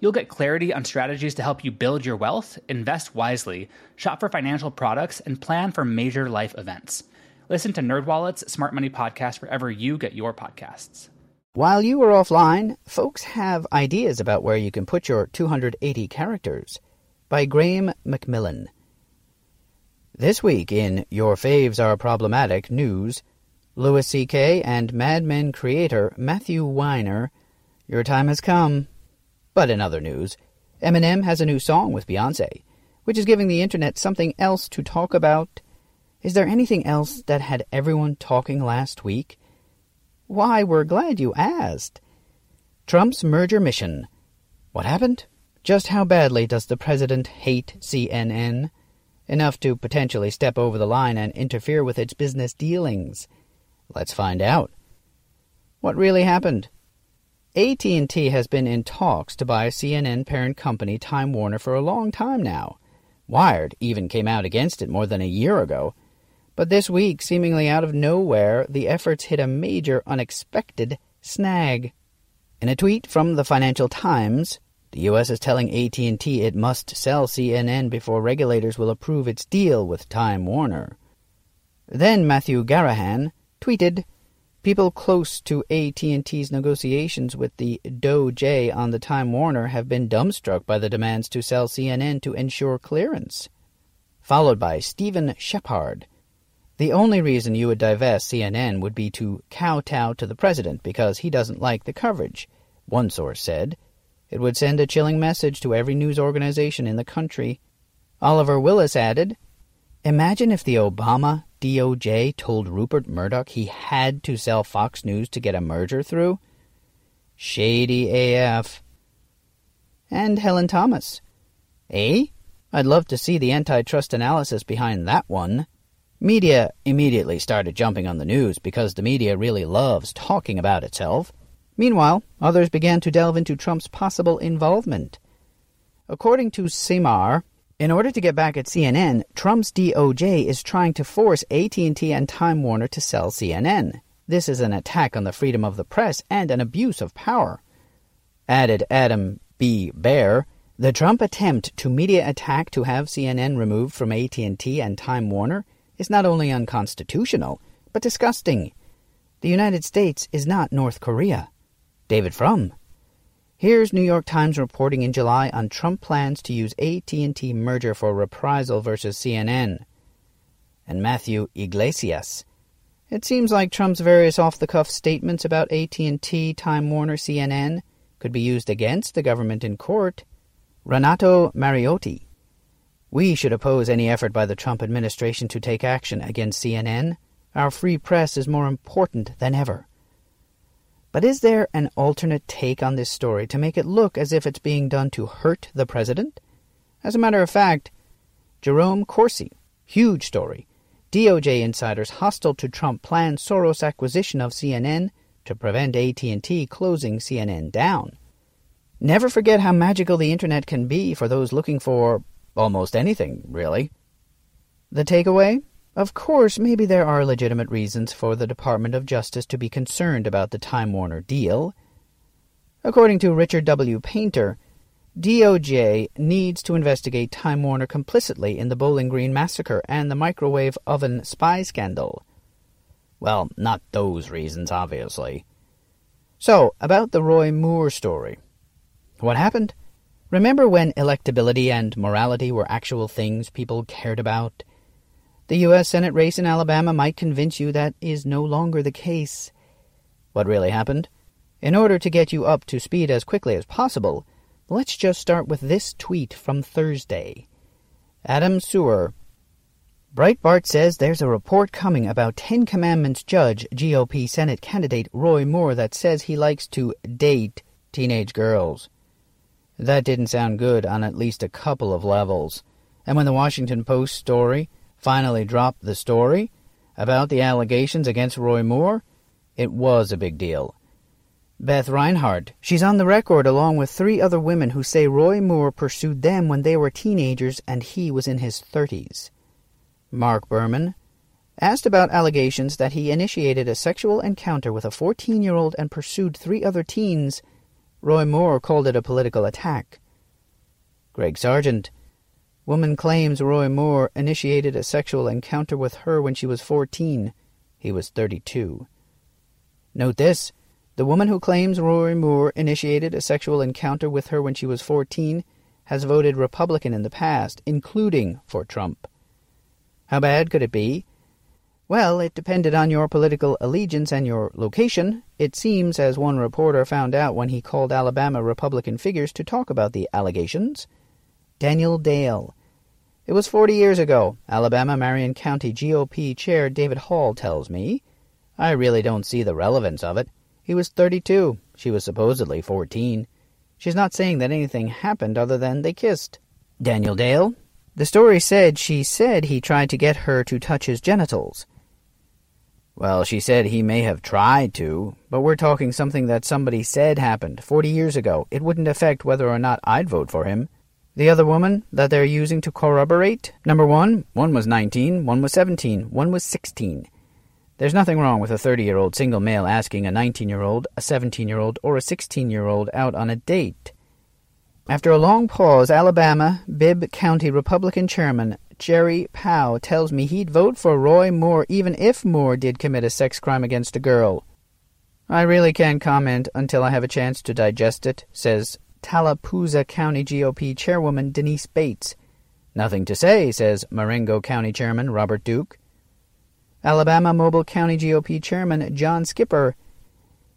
You'll get clarity on strategies to help you build your wealth, invest wisely, shop for financial products, and plan for major life events. Listen to NerdWallet's Smart Money Podcast wherever you get your podcasts. While you are offline, folks have ideas about where you can put your 280 characters. By Graham McMillan. This week in Your Faves Are Problematic news, Louis C.K. and Mad Men creator Matthew Weiner, your time has come. But in other news, Eminem has a new song with Beyonce, which is giving the internet something else to talk about is there anything else that had everyone talking last week? Why, we're glad you asked. Trump's merger mission. What happened? Just how badly does the president hate CNN? Enough to potentially step over the line and interfere with its business dealings. Let's find out. What really happened? AT&T has been in talks to buy CNN parent company Time Warner for a long time now. Wired even came out against it more than a year ago, but this week, seemingly out of nowhere, the efforts hit a major unexpected snag. In a tweet from the Financial Times, the US is telling AT&T it must sell CNN before regulators will approve its deal with Time Warner. Then Matthew Garrahan tweeted, People close to AT&T's negotiations with the DOJ on the Time Warner have been dumbstruck by the demands to sell CNN to ensure clearance. Followed by Stephen Shepard, the only reason you would divest CNN would be to kowtow to the president because he doesn't like the coverage, one source said. It would send a chilling message to every news organization in the country. Oliver Willis added, Imagine if the Obama DOJ told Rupert Murdoch he had to sell Fox News to get a merger through. Shady AF. And Helen Thomas. Eh? I'd love to see the antitrust analysis behind that one. Media immediately started jumping on the news because the media really loves talking about itself. Meanwhile, others began to delve into Trump's possible involvement. According to Simar, in order to get back at CNN, Trump's DOJ is trying to force AT&T and Time Warner to sell CNN. This is an attack on the freedom of the press and an abuse of power. Added Adam B. Baer, the Trump attempt to media attack to have CNN removed from AT&T and Time Warner is not only unconstitutional, but disgusting. The United States is not North Korea. David Frum. Here's New York Times reporting in July on Trump plans to use AT&T merger for reprisal versus CNN. And Matthew Yglesias. It seems like Trump's various off-the-cuff statements about AT&T, Time Warner, CNN could be used against the government in court. Renato Mariotti. We should oppose any effort by the Trump administration to take action against CNN. Our free press is more important than ever. But is there an alternate take on this story to make it look as if it's being done to hurt the president? As a matter of fact, Jerome Corsi, huge story. DOJ insiders hostile to Trump planned Soros acquisition of CNN to prevent AT&T closing CNN down. Never forget how magical the internet can be for those looking for Almost anything, really. The takeaway? Of course, maybe there are legitimate reasons for the Department of Justice to be concerned about the Time Warner deal. According to Richard W. Painter, DOJ needs to investigate Time Warner complicitly in the Bowling Green massacre and the microwave oven spy scandal. Well, not those reasons, obviously. So, about the Roy Moore story. What happened? Remember when electability and morality were actual things people cared about? The U.S. Senate race in Alabama might convince you that is no longer the case. What really happened? In order to get you up to speed as quickly as possible, let's just start with this tweet from Thursday. Adam Serwer. Breitbart says there's a report coming about Ten Commandments judge GOP Senate candidate Roy Moore that says he likes to date teenage girls. That didn't sound good on at least a couple of levels. And when the Washington Post story finally dropped the story about the allegations against Roy Moore, it was a big deal. Beth Reinhard, she's on the record along with three other women who say Roy Moore pursued them when they were teenagers and he was in his 30s. Mark Berman, asked about allegations that he initiated a sexual encounter with a 14 year old and pursued three other teens Roy Moore called it a political attack. Greg Sargent. Woman claims Roy Moore initiated a sexual encounter with her when she was 14. He was 32. Note this the woman who claims Roy Moore initiated a sexual encounter with her when she was 14 has voted Republican in the past, including for Trump. How bad could it be? Well, it depended on your political allegiance and your location. It seems, as one reporter found out when he called Alabama Republican figures to talk about the allegations. Daniel Dale. It was 40 years ago, Alabama Marion County GOP Chair David Hall tells me. I really don't see the relevance of it. He was 32. She was supposedly 14. She's not saying that anything happened other than they kissed. Daniel Dale? The story said she said he tried to get her to touch his genitals. Well, she said he may have tried to, but we're talking something that somebody said happened 40 years ago. It wouldn't affect whether or not I'd vote for him. The other woman that they're using to corroborate? Number one, one was 19, one was 17, one was 16. There's nothing wrong with a 30 year old single male asking a 19 year old, a 17 year old, or a 16 year old out on a date. After a long pause, Alabama Bibb County Republican Chairman Jerry Powell tells me he'd vote for Roy Moore even if Moore did commit a sex crime against a girl. I really can't comment until I have a chance to digest it, says Tallapoosa County GOP Chairwoman Denise Bates. Nothing to say, says Marengo County Chairman Robert Duke. Alabama Mobile County GOP Chairman John Skipper.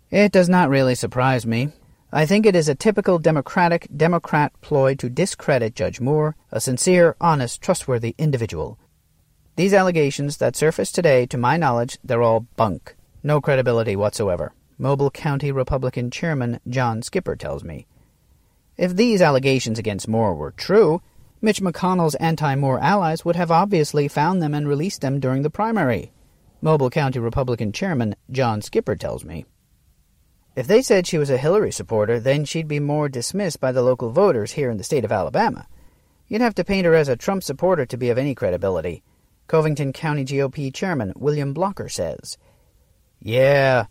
It does not really surprise me. I think it is a typical Democratic Democrat ploy to discredit Judge Moore, a sincere, honest, trustworthy individual. These allegations that surface today, to my knowledge, they're all bunk. No credibility whatsoever. Mobile County Republican Chairman John Skipper tells me. If these allegations against Moore were true, Mitch McConnell's anti Moore allies would have obviously found them and released them during the primary. Mobile County Republican Chairman John Skipper tells me. If they said she was a Hillary supporter, then she'd be more dismissed by the local voters here in the state of Alabama. You'd have to paint her as a Trump supporter to be of any credibility. Covington County GOP Chairman William Blocker says. Yeah.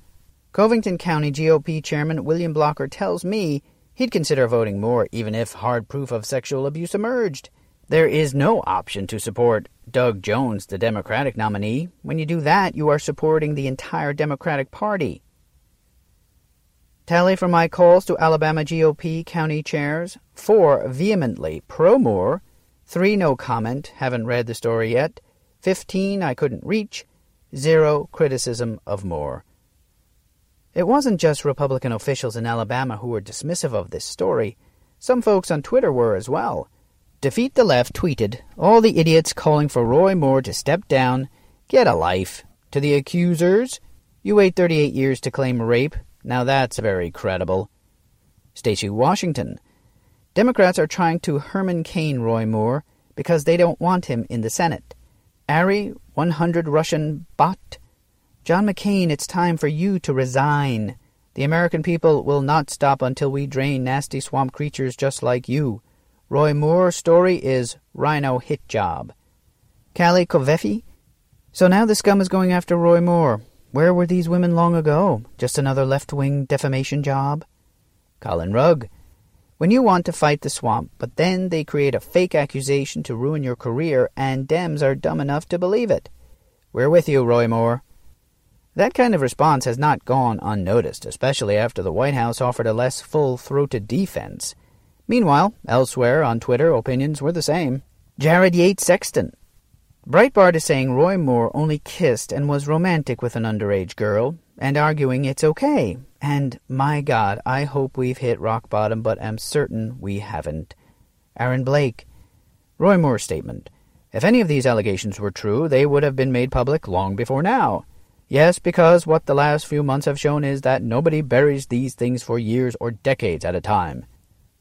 Covington County GOP Chairman William Blocker tells me he'd consider voting Moore even if hard proof of sexual abuse emerged. There is no option to support Doug Jones, the Democratic nominee. When you do that, you are supporting the entire Democratic Party. Tally for my calls to Alabama GOP county chairs four vehemently pro Moore, three no comment, haven't read the story yet, fifteen I couldn't reach, zero criticism of Moore. It wasn't just Republican officials in Alabama who were dismissive of this story. Some folks on Twitter were as well. Defeat the Left tweeted, All the idiots calling for Roy Moore to step down, get a life. To the accusers, you wait 38 years to claim rape, now that's very credible. Stacey Washington. Democrats are trying to Herman Cain Roy Moore because they don't want him in the Senate. Ari, 100 Russian bot. John McCain, it's time for you to resign. The American people will not stop until we drain nasty swamp creatures just like you. Roy Moore's story is Rhino Hit Job. Callie Kovefi. So now the scum is going after Roy Moore. Where were these women long ago? Just another left wing defamation job? Colin Rugg. When you want to fight the swamp, but then they create a fake accusation to ruin your career, and Dems are dumb enough to believe it. We're with you, Roy Moore. That kind of response has not gone unnoticed, especially after the White House offered a less full throated defense. Meanwhile, elsewhere on Twitter, opinions were the same. Jared Yates Sexton. Breitbart is saying Roy Moore only kissed and was romantic with an underage girl, and arguing it's okay. And my God, I hope we've hit rock bottom, but am certain we haven't. Aaron Blake. Roy Moore's statement. If any of these allegations were true, they would have been made public long before now. Yes, because what the last few months have shown is that nobody buries these things for years or decades at a time.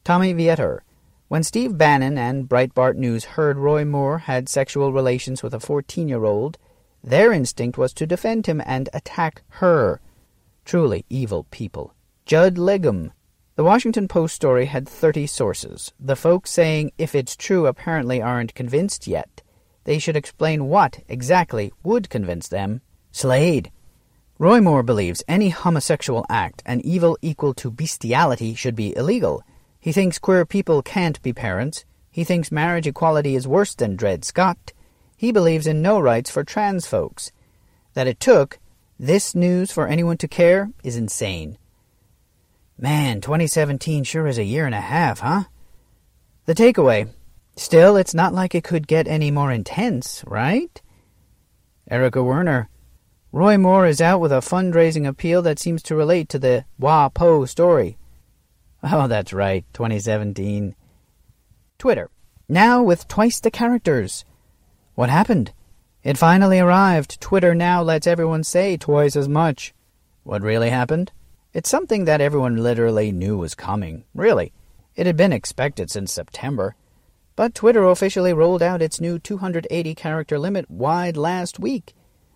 Tommy Vietor. When Steve Bannon and Breitbart News heard Roy Moore had sexual relations with a 14 year old, their instinct was to defend him and attack her. Truly evil people. Judd Legum. The Washington Post story had 30 sources. The folks saying if it's true apparently aren't convinced yet. They should explain what, exactly, would convince them. Slade. Roy Moore believes any homosexual act, an evil equal to bestiality, should be illegal. He thinks queer people can't be parents. He thinks marriage equality is worse than Dred Scott. He believes in no rights for trans folks. That it took this news for anyone to care is insane. Man, 2017 sure is a year and a half, huh? The takeaway. Still, it's not like it could get any more intense, right? Erica Werner. Roy Moore is out with a fundraising appeal that seems to relate to the WAPO story. Oh, that's right, 2017. Twitter. Now with twice the characters. What happened? It finally arrived. Twitter now lets everyone say twice as much. What really happened? It's something that everyone literally knew was coming. Really. It had been expected since September. But Twitter officially rolled out its new 280 character limit wide last week,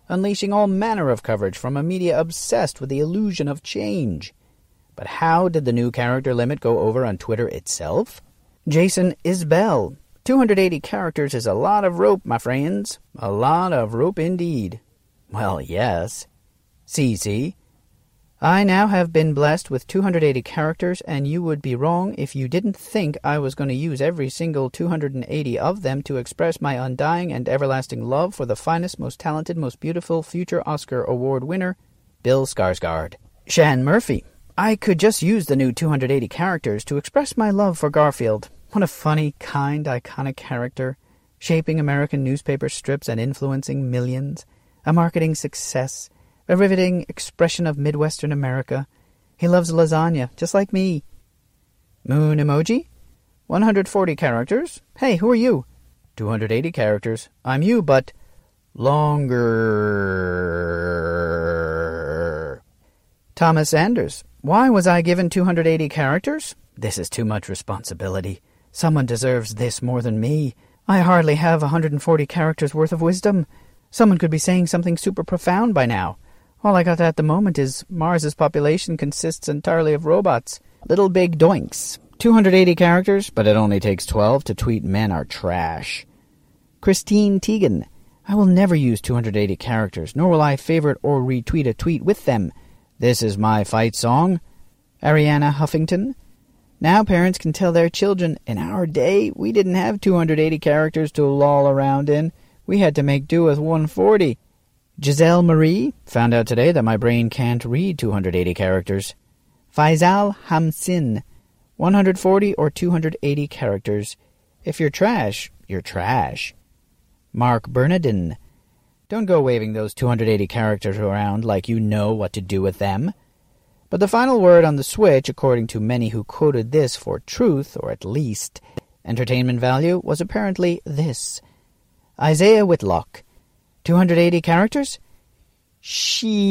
unleashing all manner of coverage from a media obsessed with the illusion of change. But how did the new character limit go over on Twitter itself? Jason Isbell. 280 characters is a lot of rope, my friends. A lot of rope indeed. Well, yes. CC. I now have been blessed with 280 characters, and you would be wrong if you didn't think I was going to use every single 280 of them to express my undying and everlasting love for the finest, most talented, most beautiful future Oscar Award winner, Bill Skarsgård. Shan Murphy. I could just use the new 280 characters to express my love for Garfield. What a funny, kind, iconic character, shaping American newspaper strips and influencing millions. A marketing success, a riveting expression of Midwestern America. He loves lasagna, just like me. Moon emoji? 140 characters. Hey, who are you? 280 characters. I'm you, but longer. Thomas Anders. Why was I given 280 characters? This is too much responsibility. Someone deserves this more than me. I hardly have 140 characters worth of wisdom. Someone could be saying something super profound by now. All I got at the moment is Mars's population consists entirely of robots. Little big doinks. 280 characters, but it only takes 12 to tweet men are trash. Christine Teigen. I will never use 280 characters, nor will I favorite or retweet a tweet with them. This is my fight song. Arianna Huffington. Now parents can tell their children, in our day, we didn't have 280 characters to loll around in. We had to make do with 140. Giselle Marie found out today that my brain can't read 280 characters. Faisal Hamsin. 140 or 280 characters. If you're trash, you're trash. Marc Bernardin. Don't go waving those 280 characters around like you know what to do with them. But the final word on the Switch, according to many who quoted this for truth, or at least entertainment value, was apparently this Isiah Whitlock. 280 characters? Shit.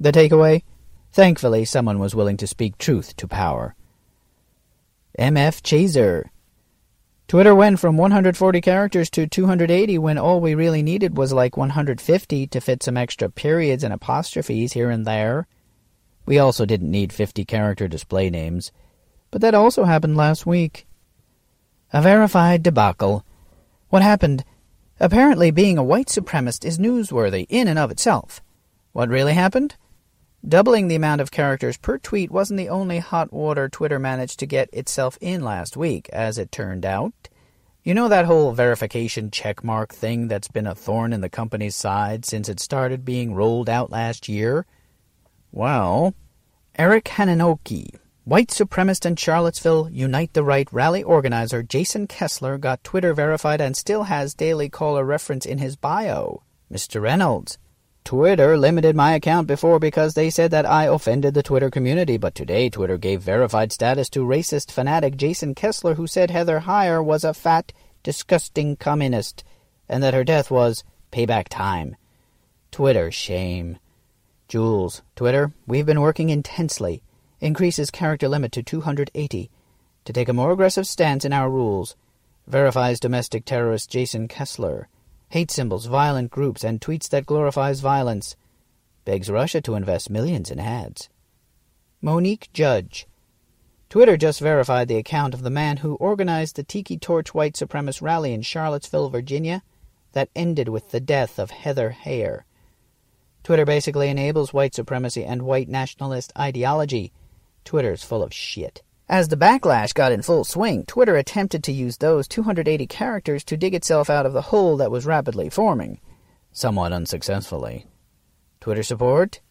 The takeaway? Thankfully, someone was willing to speak truth to power. MF Chaser. Twitter went from 140 characters to 280 when all we really needed was like 150 to fit some extra periods and apostrophes here and there. We also didn't need 50 character display names, but that also happened last week. A verified debacle. What happened? Apparently, being a white supremacist is newsworthy in and of itself. What really happened? Doubling the amount of characters per tweet wasn't the only hot water Twitter managed to get itself in last week, as it turned out. You know that whole verification checkmark thing that's been a thorn in the company's side since it started being rolled out last year? Well, Eric Hananoki, white supremacist in Charlottesville, Unite the Right rally organizer Jason Kessler got Twitter verified and still has Daily Caller reference in his bio. Mr. Reynolds, Twitter limited my account before because they said that I offended the Twitter community, but today Twitter gave verified status to racist fanatic Jason Kessler, who said Heather Heyer was a fat, disgusting communist, and that her death was payback time. Twitter, shame. Jules, Twitter, we've been working intensely. Increases character limit to 280. To take a more aggressive stance in our rules. Verifies domestic terrorist Jason Kessler hate symbols, violent groups, and tweets that glorifies violence. Begs Russia to invest millions in ads. Monique Judge. Twitter just verified the account of the man who organized the Tiki Torch white supremacist rally in Charlottesville, Virginia, that ended with the death of Heather Heyer. Twitter basically enables white supremacy and white nationalist ideology. Twitter's full of shit. As the backlash got in full swing, Twitter attempted to use those 280 characters to dig itself out of the hole that was rapidly forming, somewhat unsuccessfully. Twitter support?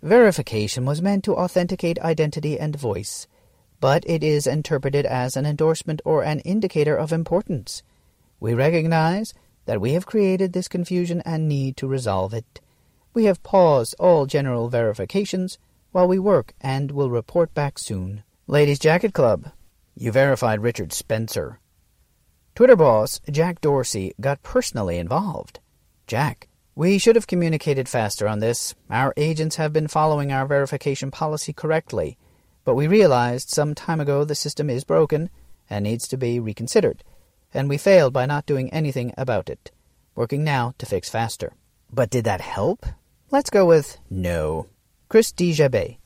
Verification was meant to authenticate identity and voice, but it is interpreted as an endorsement or an indicator of importance. We recognize that we have created this confusion and need to resolve it. We have paused all general verifications while we work and will report back soon. Ladies Jacket Club, you verified Richard Spencer. Twitter boss Jack Dorsey got personally involved. Jack, we should have communicated faster on this. Our agents have been following our verification policy correctly, but we realized some time ago the system is broken and needs to be reconsidered, and we failed by not doing anything about it. Working now to fix faster. But did that help? Let's go with no. Chris Dijabet.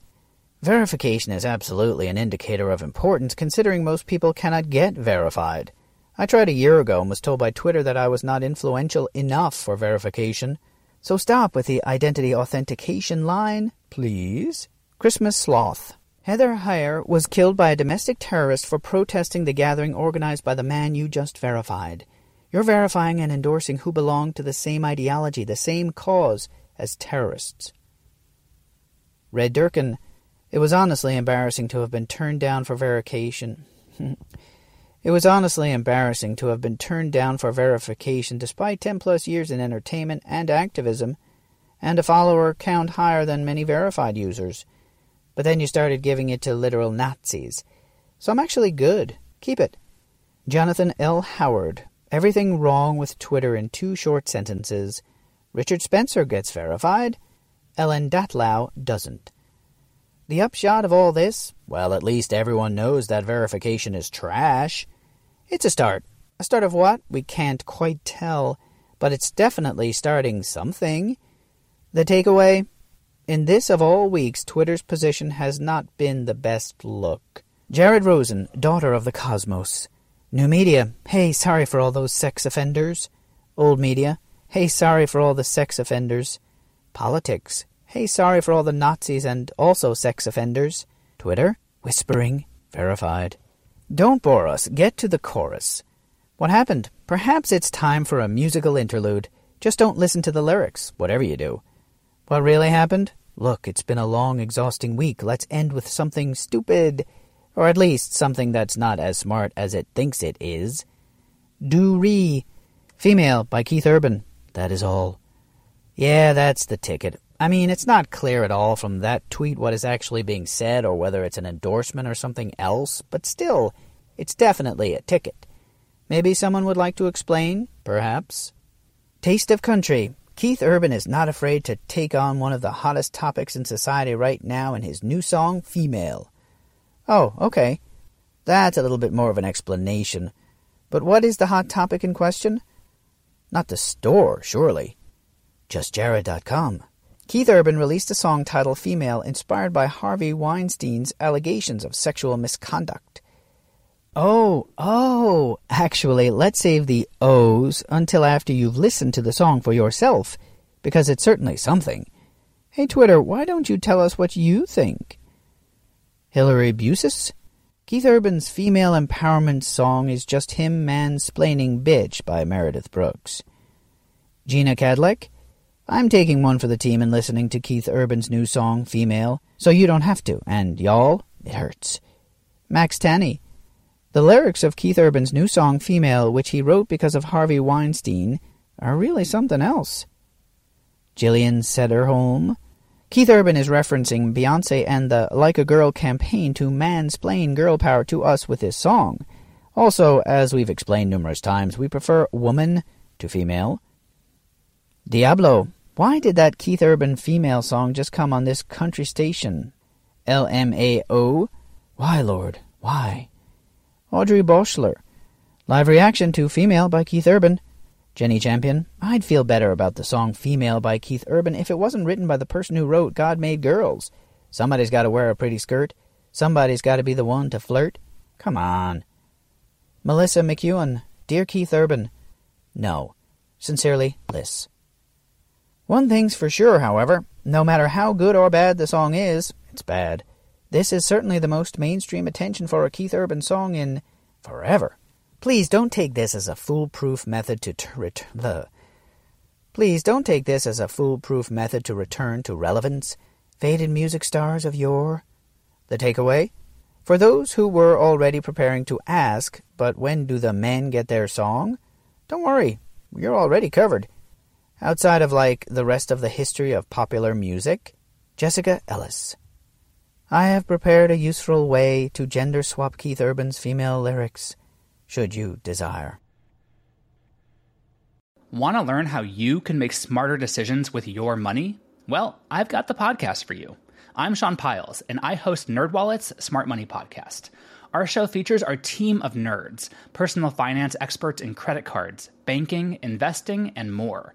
Verification is absolutely an indicator of importance considering most people cannot get verified. I tried a year ago and was told by Twitter that I was not influential enough for verification. So stop with the identity authentication line, please. Christmas Sloth. Heather Heyer was killed by a domestic terrorist for protesting the gathering organized by the man you just verified. You're verifying and endorsing who belong to the same ideology, the same cause as terrorists. Red Durkin it was honestly embarrassing to have been turned down for verification. it was honestly embarrassing to have been turned down for verification despite 10 plus years in entertainment and activism, and a follower count higher than many verified users. But then you started giving it to literal Nazis. So I'm actually good. Keep it. Jonathan L. Howard. Everything wrong with Twitter in two short sentences. Richard Spencer gets verified. Ellen Datlow doesn't. The upshot of all this? Well, at least everyone knows that verification is trash. It's a start. A start of what? We can't quite tell, but it's definitely starting something. The takeaway? In this of all weeks, Twitter's position has not been the best look. Jared Rosen, daughter of the cosmos. New media, hey, sorry for all those sex offenders. Old media, hey, sorry for all the sex offenders. Politics, Hey, sorry for all the Nazis and also sex offenders. Twitter, whispering, verified. Don't bore us. Get to the chorus. What happened? Perhaps it's time for a musical interlude. Just don't listen to the lyrics, whatever you do. What really happened? Look, it's been a long, exhausting week. Let's end with something stupid. Or at least something that's not as smart as it thinks it is. Do Re. Female by Keith Urban. That is all. Yeah, that's the ticket. I mean, it's not clear at all from that tweet what is actually being said or whether it's an endorsement or something else, but still, it's definitely a ticket. Maybe someone would like to explain? Perhaps. Taste of Country. Keith Urban is not afraid to take on one of the hottest topics in society right now in his new song, Female. Oh, okay. That's a little bit more of an explanation. But what is the hot topic in question? Not the store, surely. JustJared.com. Keith Urban released a song titled Female inspired by Harvey Weinstein's allegations of sexual misconduct. Oh, oh, actually, let's save the O's until after you've listened to the song for yourself, because it's certainly something. Hey, Twitter, why don't you tell us what you think? Hillary Busis? Keith Urban's female empowerment song is just him mansplaining bitch by Meredith Brooks. Gina Cadleck? I'm taking one for the team and listening to Keith Urban's new song, Female, so you don't have to, and y'all, it hurts. Max Tanney. The lyrics of Keith Urban's new song, Female, which he wrote because of Harvey Weinstein, are really something else. Jillian Sederholm. Keith Urban is referencing Beyonce and the Like a Girl campaign to mansplain girl power to us with his song. Also, as we've explained numerous times, we prefer woman to female. Diablo, why did that Keith Urban female song just come on this country station? LMAO, why, Lord, why? Audrey Boschler, live reaction to Female by Keith Urban. Jenny Champion, I'd feel better about the song Female by Keith Urban if it wasn't written by the person who wrote God Made Girls. Somebody's got to wear a pretty skirt. Somebody's got to be the one to flirt. Come on. Melissa McEwen, Dear Keith Urban, No. Sincerely, Liz. One thing's for sure, however, no matter how good or bad the song is, it's bad. This is certainly the most mainstream attention for a Keith Urban song in forever. Please don't take this as a foolproof method to t- the. Please don't take this as a foolproof method to return to relevance, faded music stars of yore. The takeaway? For those who were already preparing to ask, but when do the men get their song? Don't worry, you're already covered. Outside of, like, the rest of the history of popular music, Jessica Ellis. I have prepared a useful way to gender swap Keith Urban's female lyrics, should you desire. Want to learn how you can make smarter decisions with your money? Well, I've got the podcast for you. I'm Sean Pyles, and I host NerdWallet's Smart Money Podcast. Our show features our team of nerds, personal finance experts in credit cards, banking, investing, and more.